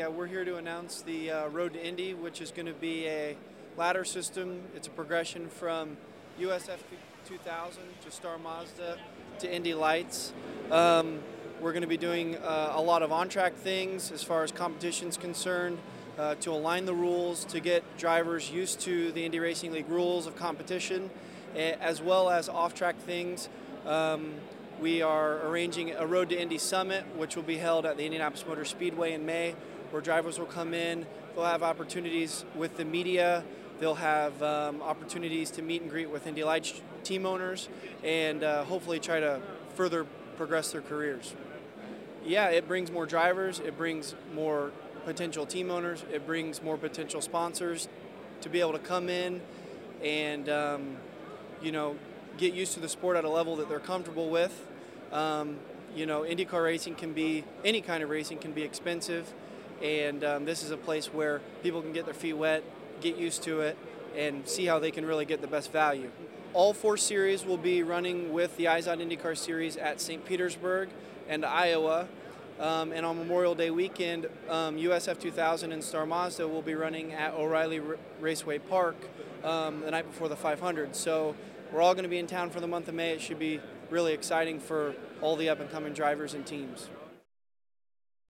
Yeah, we're here to announce the uh, Road to Indy, which is going to be a ladder system. It's a progression from USF 2000 to Star Mazda to Indy Lights. Um, we're going to be doing uh, a lot of on-track things as far as competition's concerned, uh, to align the rules, to get drivers used to the Indy Racing League rules of competition, as well as off-track things. Um, we are arranging a Road to Indy Summit, which will be held at the Indianapolis Motor Speedway in May, where drivers will come in. They'll have opportunities with the media. They'll have um, opportunities to meet and greet with Indy Lights team owners and uh, hopefully try to further progress their careers. Yeah, it brings more drivers, it brings more potential team owners, it brings more potential sponsors to be able to come in and, um, you know, get used to the sport at a level that they're comfortable with. Um, you know, IndyCar racing can be, any kind of racing can be expensive, and um, this is a place where people can get their feet wet, get used to it, and see how they can really get the best value. All four series will be running with the IZOD IndyCar series at St. Petersburg and Iowa. Um, and on Memorial Day weekend, um, USF 2000 and Star Mazda will be running at O'Reilly R Raceway Park um, the night before the 500. So we're all going to be in town for the month of May. It should be really exciting for all the up and coming drivers and teams.